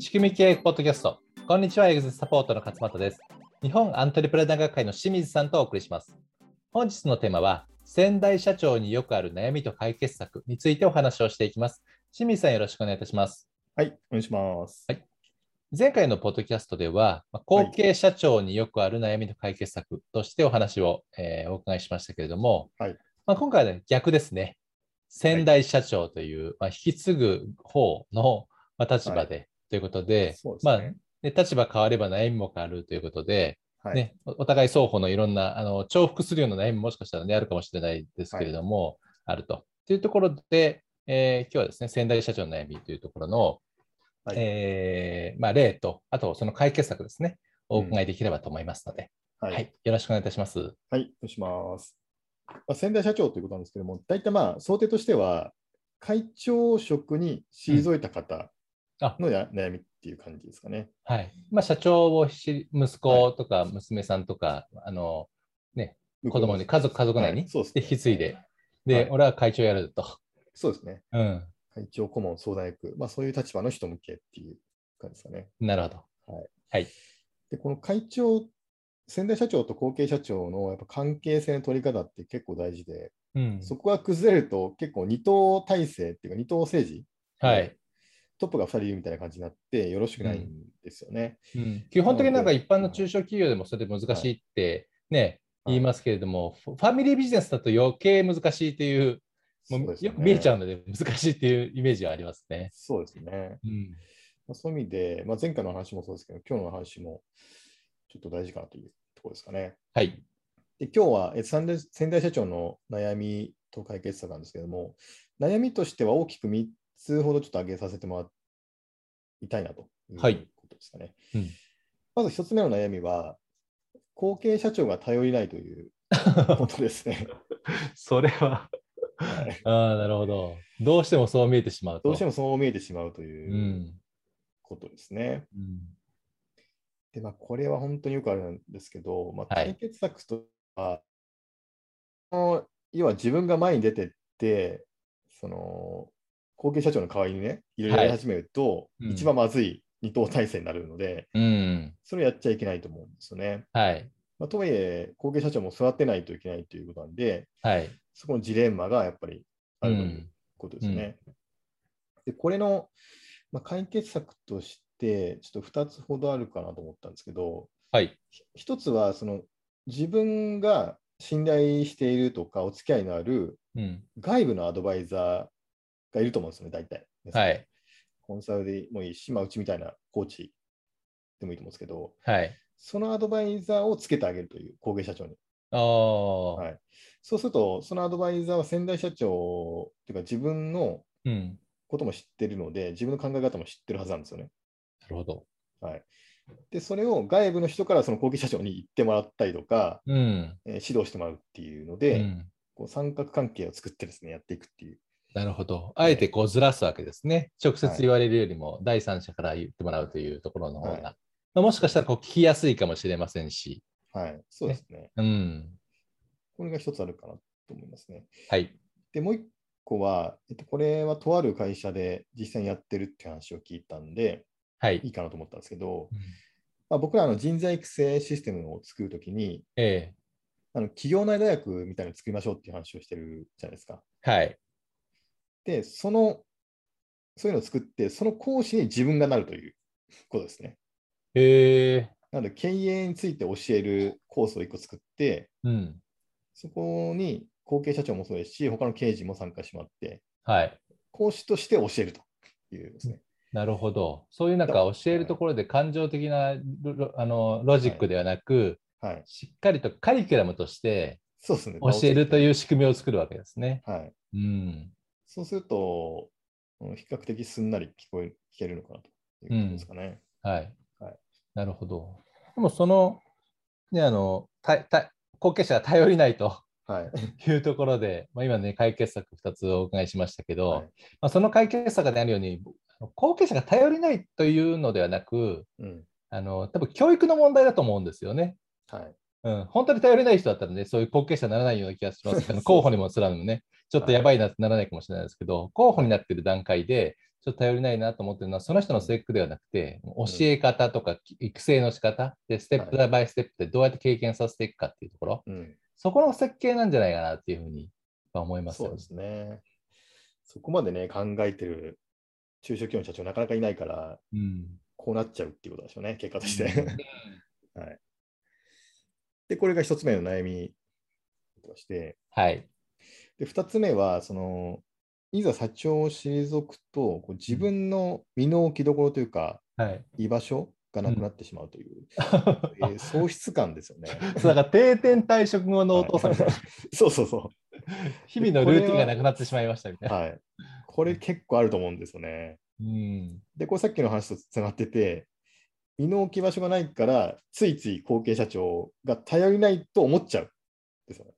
仕組み経営ポッドキャスト。こんにちは、エグゼサポートの勝俣です。日本アントレプレナー学会の清水さんとお送りします。本日のテーマは、先代社長によくある悩みと解決策についてお話をしていきます。清水さん、よろしくお願いいたします。はい、お願いします。はい前回のポッドキャストでは、まあ後継社長によくある悩みと解決策としてお話を、えーお伺いしましたけれども、はいまあ、今回は、ね、逆ですね。先代社長という、まあ、引き継ぐ方の、まあ、立場で、ということで、ですまあね。ね、立場変われば悩みも変わるということで、はい。ね、おお互い双方のいろんなあの重複するような悩みももしかしたら、ね、あるかもしれないですけれども、あると。というところで、えー今日はですね、先代社長の悩みというところの、はいえーまあ、例と、あとその解決策ですね、お伺いできればと思いますので、ははいい、よろしくお願いいたします。はい、お願いします。まあ、先代社長ということなんですけども、大体まあ、想定としては、会長職に退いた方あのや、悩みっていう感じですかね。はいまあ、社長をし息子とか娘さんとか、あのね、子供に、家族、家族内に、はいそうですねで引き継いで、で、はい俺は会長やると。そうですね。うん、会長顧問相談役、まあ、そういう立場の人向けっていう感じですかね。なるほど。はいはい。で、この会長、先代社長と後継社長のやっぱ関係性の取り方って結構大事で、うん、そこが崩れると結構二党体制っていうか二党政治はい。トップが2人いるみたいな感じになってよろしくないんですよね。うん基本的になんか一般の中小企業でもそれ難しいってね、はい言いますけれども、フファミリービジネスだと余計難しいっていう、うねうよく見えちゃうので難しいっていうイメージはありますね。そうですね。うん、まあ、そういう意味で、まあ、前回の話もそうですけど、今日の話もちょっと大事かなというところですかね。はい。で今日は先代社長の悩みと解決策なんですけども、悩みとしては大きく3つほどちょっと挙げさせてもらいたいなというはいことですかね。うんまず1つ目の悩みは、後継社長が頼りないという ことですね。それは、はいああ、なるほど。どうしてもそう見えてしまうと。どうしてもそう見えてしまうとう。いうんことですね。うんで、まあ、これは本当によくあるんですけど、まあ、はい解決策とは、その要は自分が前に出てって、その後継社長の代わりにね、いろいろやり始めると、うん一番まずい二等体制になるので、うん。それをやっちゃいけないと思うんですよね。はい。まあ、とはいえ、後継社長も育てないといけないということなんで、はい。そこのジレンマがやっぱりあるということですね。で、これの、まあ、解決策として、ちょっと2つほどあるかなと思ったんですけど、はい。一つはその自分が信頼しているとかお付き合いのあるうん。外部のアドバイザーがいると思うんですよね、大体。はい。コンサルでもいいし、まあ、うちみたいなコーチでもいいと思うんですけど、はい。そのアドバイザーをつけてあげるという、後継社長に。ああ、はい、そうすると、そのアドバイザーは先代社長というか自分のうん。ことも知ってるので、自分の考え方も知ってるはずなんですよね。なるほど。はい、で、それを外部の人からその後継社長に言ってもらったりとか、うん。えー指導してもらうっていうのうで、ん。こう三角関係を作ってですね、やっていくっていう。なるほど。あえてこうずらすわけですね。直接言われるよりも第三者から言ってもらうというところの方が。はいまあもしかしたらこう聞きやすいかもしれませんし。はい、そうですね。うん。これが一つあるかなと思いますね。はい。で、もう一個は、えっと、これはとある会社で実際にやってるっていう話を聞いたんで、はいい。いかなと思ったんですけど、うんまあ、僕らあの人材育成システムを作るときに、えあの企業内大学みたいなのを作りましょうっていう話をしてるじゃないですか。えはい。で、その、そういうのを作って、その講師に自分がなるということですね。へえ。なので、経営について教えるコースを1個作って、うん。そこに後継社長もそうですし、他の経営陣も参加してもらって、はい。講師として教えるというですね。なるほど。そういうなんか教えるところで感情的なあのロジックではなく、はい。しっかりとカリキュラムとしてそうですね。教えるという仕組みを作るわけですね。はい。うん。そうすると、うん比較的すんなり聞こえ聞けるのかなということですかね。はい。はいなるほど。でもその、ね、あの、たた後継者が頼りないとはい。いうところで、まあ、今ね、解決策2つお伺いしましたけど、はいまあ、その解決策であるように、後継者が頼りないというのではなく、うん。あの多分教育の問題だと思うんですよね。はい。うん、本当に頼れない人だったらね、そういう後継者にならないような気がしますけど、候補にもすらもね、ちょっとやばいなってならないかもしれないですけど、候補になっている段階で、ちょっと頼りないなと思ってるのは、その人のスペックではなくて、教え方とか育成の仕方で、ステップバイステップでどうやって経験させていくかっていうところ、うん、そこの設計なんじゃないかなっていうふうに思いますよそうですね。そこまでね、考えてる中小企業の社長なかなかいないから、うん。こうなっちゃうっていうことでしょうね、結果としうて。ん はい。で、これが一つ目の悩みとして、はい。で、二つ目は、その、いざ社長を退くと、こう自分の身の置きどころというか、はい。居場所がなくなってしまうという、えー喪失感ですよね。そうだから定点退職後のお父さんみたいな、そうそうそ日々のルーティンがなくなってしまいましたみたいうな。はい。これ結構あると思うんですよね。うん。で、これさっきの話とつながってて、身の置き場所がないから、ついつい後継社長が頼りないと思っちゃう。ですよね。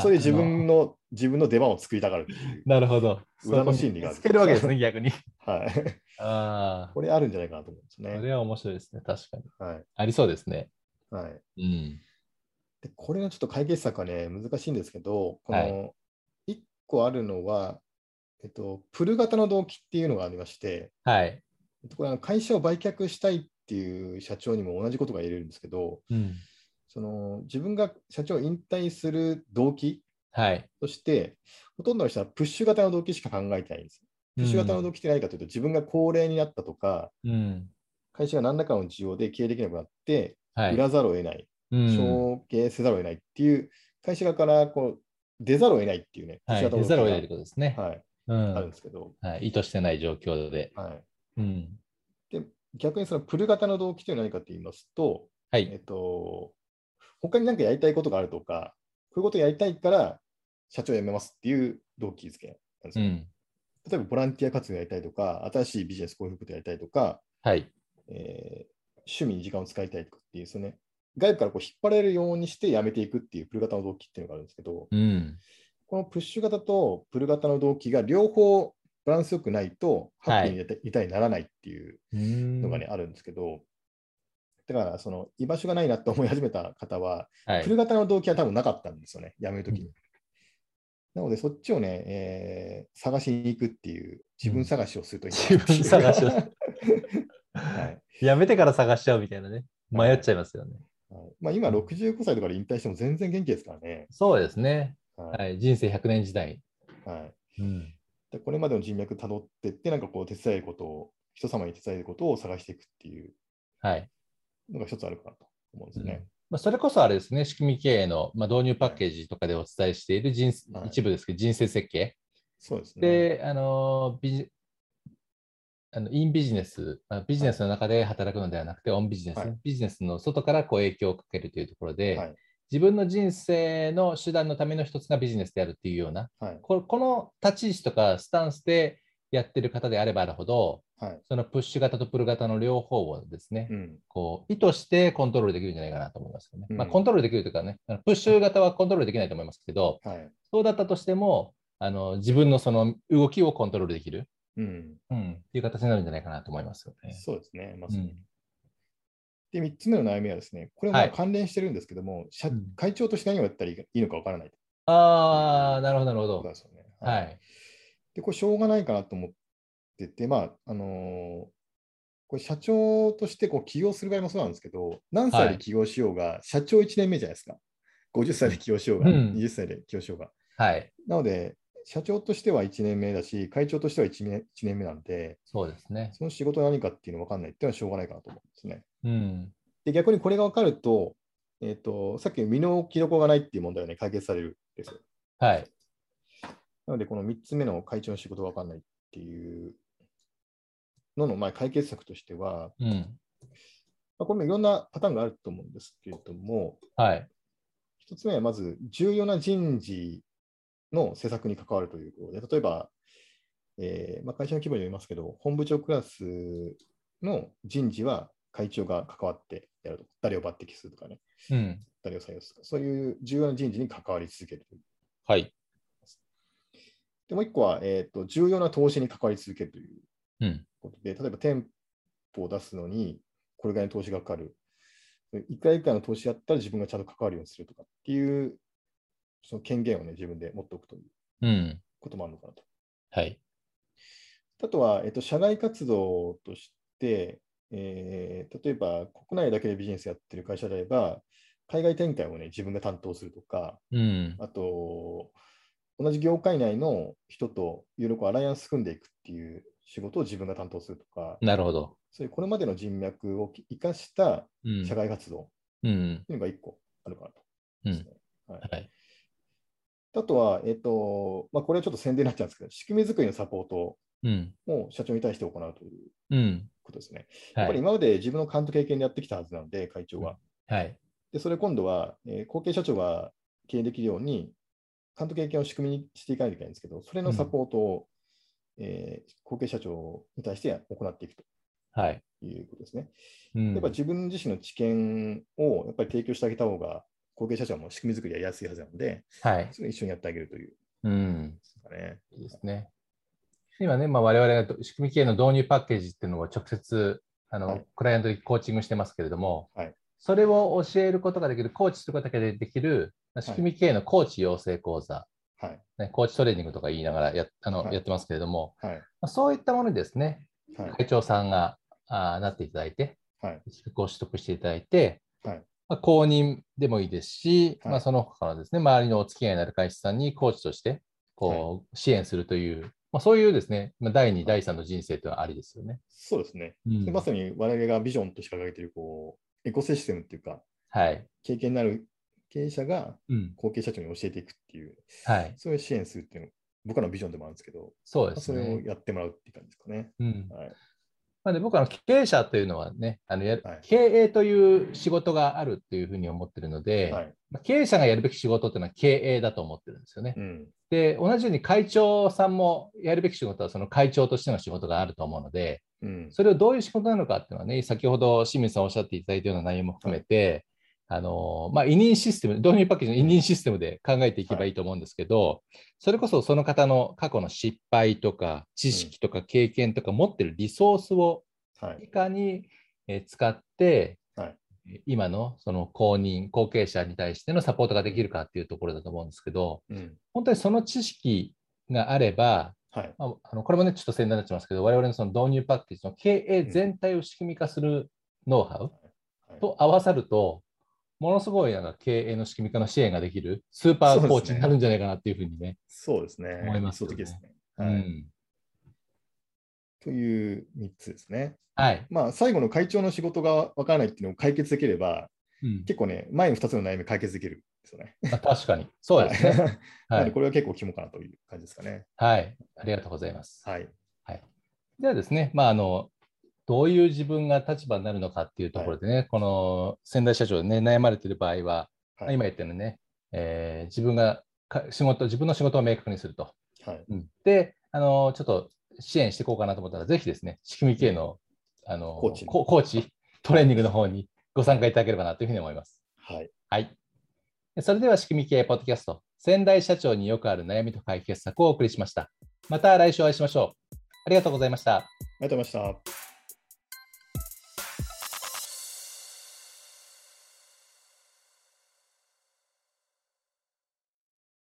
それで自あ分の自分の出番を作りたがるなるほど。裏の心理があるつけるわけですね、逆に。はい。ああ。これあるんじゃないかなと思うんですそね。れは面白いですね。確かに。はい。ありそうですね。はい。うん。で、これのちょっと解決策はね、難しいんですけど、こはの1個あるのは、えっと、プル型の動機っていうのがありまして、はい。えっとこれは会社を売却したいっていう社長にも同じことが言えるんですけど、うん。その自分が社長を引退する動機はい。として、ほとんどの人はプッシュ型の動機しか考えてないんです。プッシュ型の動機って何かというと、自分が高齢になったとか、うん。会社が何らかの事情で経営できなくなって、はい。売らざるを得ない、うん承継せざるを得ないっていう、会社側からこう出ざるを得ないっていうね、はい。出ざるを得ないことですね。はい、うん。あるんですけど、はい。意図してない状況で。はい、うん。で逆にそのプル型の動機というのは何かと言いますと、えはい。っと、他に何かやりたいことがあるとか、こういうことをやりたいから社長を辞めますっていう動機づけなんですよ。うん。例えばボランティア活動やりたいとか、新しいビジネスこういうことやりたいとか、はい。えー趣味に時間を使いたいとかっていう、そのね、外部からこう引っ張られるようにして辞めていくっていうプル型の動機っていうのがあるんですけど、うん。このプッシュ型とプル型の動機が両方バランスよくないと、ハッピーにいたいならないっていううんのがね、あるんですけど、だから、その居場所がないなと思い始めた方は、はいプル型の動機は多分なかったんですよね、辞めるときに。うんなので、そっちをね、えー探しに行くっていう、自分探しをするといいな自分探しをはいやめてから探しちゃうみたいなね。迷っちゃいますよね。はいまあ、今、65歳とかで引退しても全然元気ですからね。そうですね。はいはい。人生100年時代。はいうん。でこれまでの人脈たどってって、なんかこう、手伝えることを、人様に手伝えることを探していくっていうはい。のが一つあるかなと思うんですよね。まあ、それこそあれですね、仕組み経営の、まあ、導入パッケージとかでお伝えしている人、はい一部ですけど、人生設計。そうですね。で、あのビジあのインビジネス、まあ、ビジネスの中で働くのではなくて、オンビジネス、はいビジネスの外からこう影響をかけるというところで、はい自分の人生の手段のための一つがビジネスであるっていうような、はいここの立ち位置とかスタンスでやってる方であればあるほど、はいそのプッシュ型とプル型の両方をですね、うんこう意図してコントロールできるんじゃないかなと思いますよね。うんまあ、コントロールできるというかね、プッシュ型はコントロールできないと思いますけど、はいそうだったとしても、あの自分のその動きをコントロールできる、うん、うん、っていう形になるんじゃないかなと思いますよね。そうですね。まうさにんで、3つ目の悩みはですね、これも関連してるんですけども、社うん会長として何をやったらいいのかわからないああ、なるほど、なるほどことなん。ですよね。はい。で、これしょうがないかなと思ってて、まあ、あのーこれ社長としてこう起業する場合もそうなんですけど、何歳で起業しようが、社長1年目じゃないですか。50歳で起業しようが、うん20歳で起業しようが。はい。なので、社長としては1年目だし、会長としては 1, 年1年目なんで、そうですね。その仕事何かっていうの分かんないっていうのはしょうがないかなと思うんですね。うん。で、逆にこれが分かると、えっ、と、さっき身の置きどころがないっていう問題はね、解決されるんですよ。はい。なので、この3つ目の会長の仕事が分かんないっていうのの、まあ、解決策としては、うん。まあ、これもいろんなパターンがあると思うんですけれども、はい。1つ目はまず重要な人事の施策に関わるということで、例えば、えーまあ、会社の規模によりますけど、本部長クラスの人事は会長が関わってやると。誰を抜擢するとかね、うん。誰を採用するとか、そういう重要な人事に関わり続けるという。はい。で、もう一個は、えーと、重要な投資に関わり続けるといううん。ことで、例えば店舗を出すのに、これぐらいの投資がかかる。いくらいくらの投資やったら自分がちゃんと関わるようにするとかっていう、その権限をね、自分で持っておくといううん。こともあるのかなと。はい。あとは、えっと、社外活動として、えー例えば国内だけでビジネスやってる会社であれば、海外展開をね、自分が担当するとか、うん。あと、同じ業界内の人といろいろアライアンス組んでいくっていう仕事を自分が担当するとか、なるほど。そういうこれまでの人脈を生かしたうん。社外活動っうん。ていうのが1個あるかなと。はいはい。あとは、えっとまあ、これはちょっと宣伝になっちゃうんですけど、仕組み作りのサポートうん。を社長に対して行うといううん。ことですね。はい。やっぱり今まで自分の監督経験でやってきたはずなので、会長は。はい。で、それ今度は、えー後継社長が経営できるように、監督経験を仕組みにしていかないといけないんですけど、それのサポートを、えー後継社長に対して行っていくはい。ということですね。うんやっぱ自分自身の知見をやっぱり提供してあげた方が、後継社長も仕組み作りやりやすいはずなので、はい。それを一緒にやってあげるといううん。いいですね。今ね、まあ、我々が仕組み系の導入パッケージっていうのを直接あの、はいクライアントにコーチングしてますけれども、はいそれを教えることができる、コーチすることだけでできる仕組み系のコーチ養成講座、はい。ね、コーチトレーニングとか言いながらやあの、はいやってますけれども、はい。まあ、そういったものにですね、はい。会長さんがあなっていただいて、はい。資格を取得していただいて、はいまあ、公認でもいいですし、はいまあ、その他のですね、周りのお付き合いになる会社さんにコーチとしてこう、支援するという、まあ、そういうですね、まあ、第2、第3の人生というのはありですよね。そうですね。うんでまさに我々がビジョンとして掲げているこうエコシステムっていうか、はい。経験のある経営者がうん。後継社長に教えていくっていう、はい。そういう支援するっていうの僕らのビジョンでもあるんですけど、そうまあそれをですね。やってもらうっていう感じですかね。うん。はい。まあ、で僕は経営者というのはね、あのやはい経営という仕事があるっていうふうに思ってるので、はい。まあ経営者がやるべき仕事っていうのは経営だと思ってるんですよね。うん。で、同じように会長さんもやるべき仕事はその会長としての仕事があると思うので、うん。それをどういう仕事なのかっていうのはね、先ほど清水さんおっしゃっていただいたような内容も含めて、あのまあ、委任システム、導入パッケージの委任システムで考えていけばいいと思うんですけど、それこそその方の過去の失敗とか、知識とか経験とか持ってるリソースをはい。いかにえー使って、はい今のその公認、後継者に対してのサポートができるかっていうところだと思うんですけど、うん。本当にその知識があれば、はい。まあ、あのこれもね、ちょっと宣伝になっちゃいますけど、我々のその導入パッケージの経営全体を仕組み化するノウハウはいと合わさると、ものすごいなんか経営の仕組み化の支援ができるスーパーコーチになるんじゃないかなっていうふうにね。そうですね。思いますよねですね。うはい。んという3つですね。はい。まあ、最後の会長の仕事がわからないっていうのを解決できれば、うん結構ね、前の2つの悩み解決できるんですよね。まあ、確かに。そうですね。はい。これは結構肝かなという感じですかね。はい。ありがとうございます。はい。ではですね、まあ、あの、どういう自分が立場になるのかっていうところでね、この先代社長でね、悩まれている場合は、はい。今言ったようにね、えー自分がか仕事、自分の仕事を明確にすると。はい。うんで、あのちょっと支援していこうかなと思ったら、ぜひですね、仕組み系のあのコーチココーチ、トレーニングの方にご参加いただければなというふうに思います。はい。はい。それでは、仕組み系ポッドキャスト、先代社長によくある悩みと解決策をお送りしました。また来週お会いしましょう。ありがとうございました。ありがとうございました。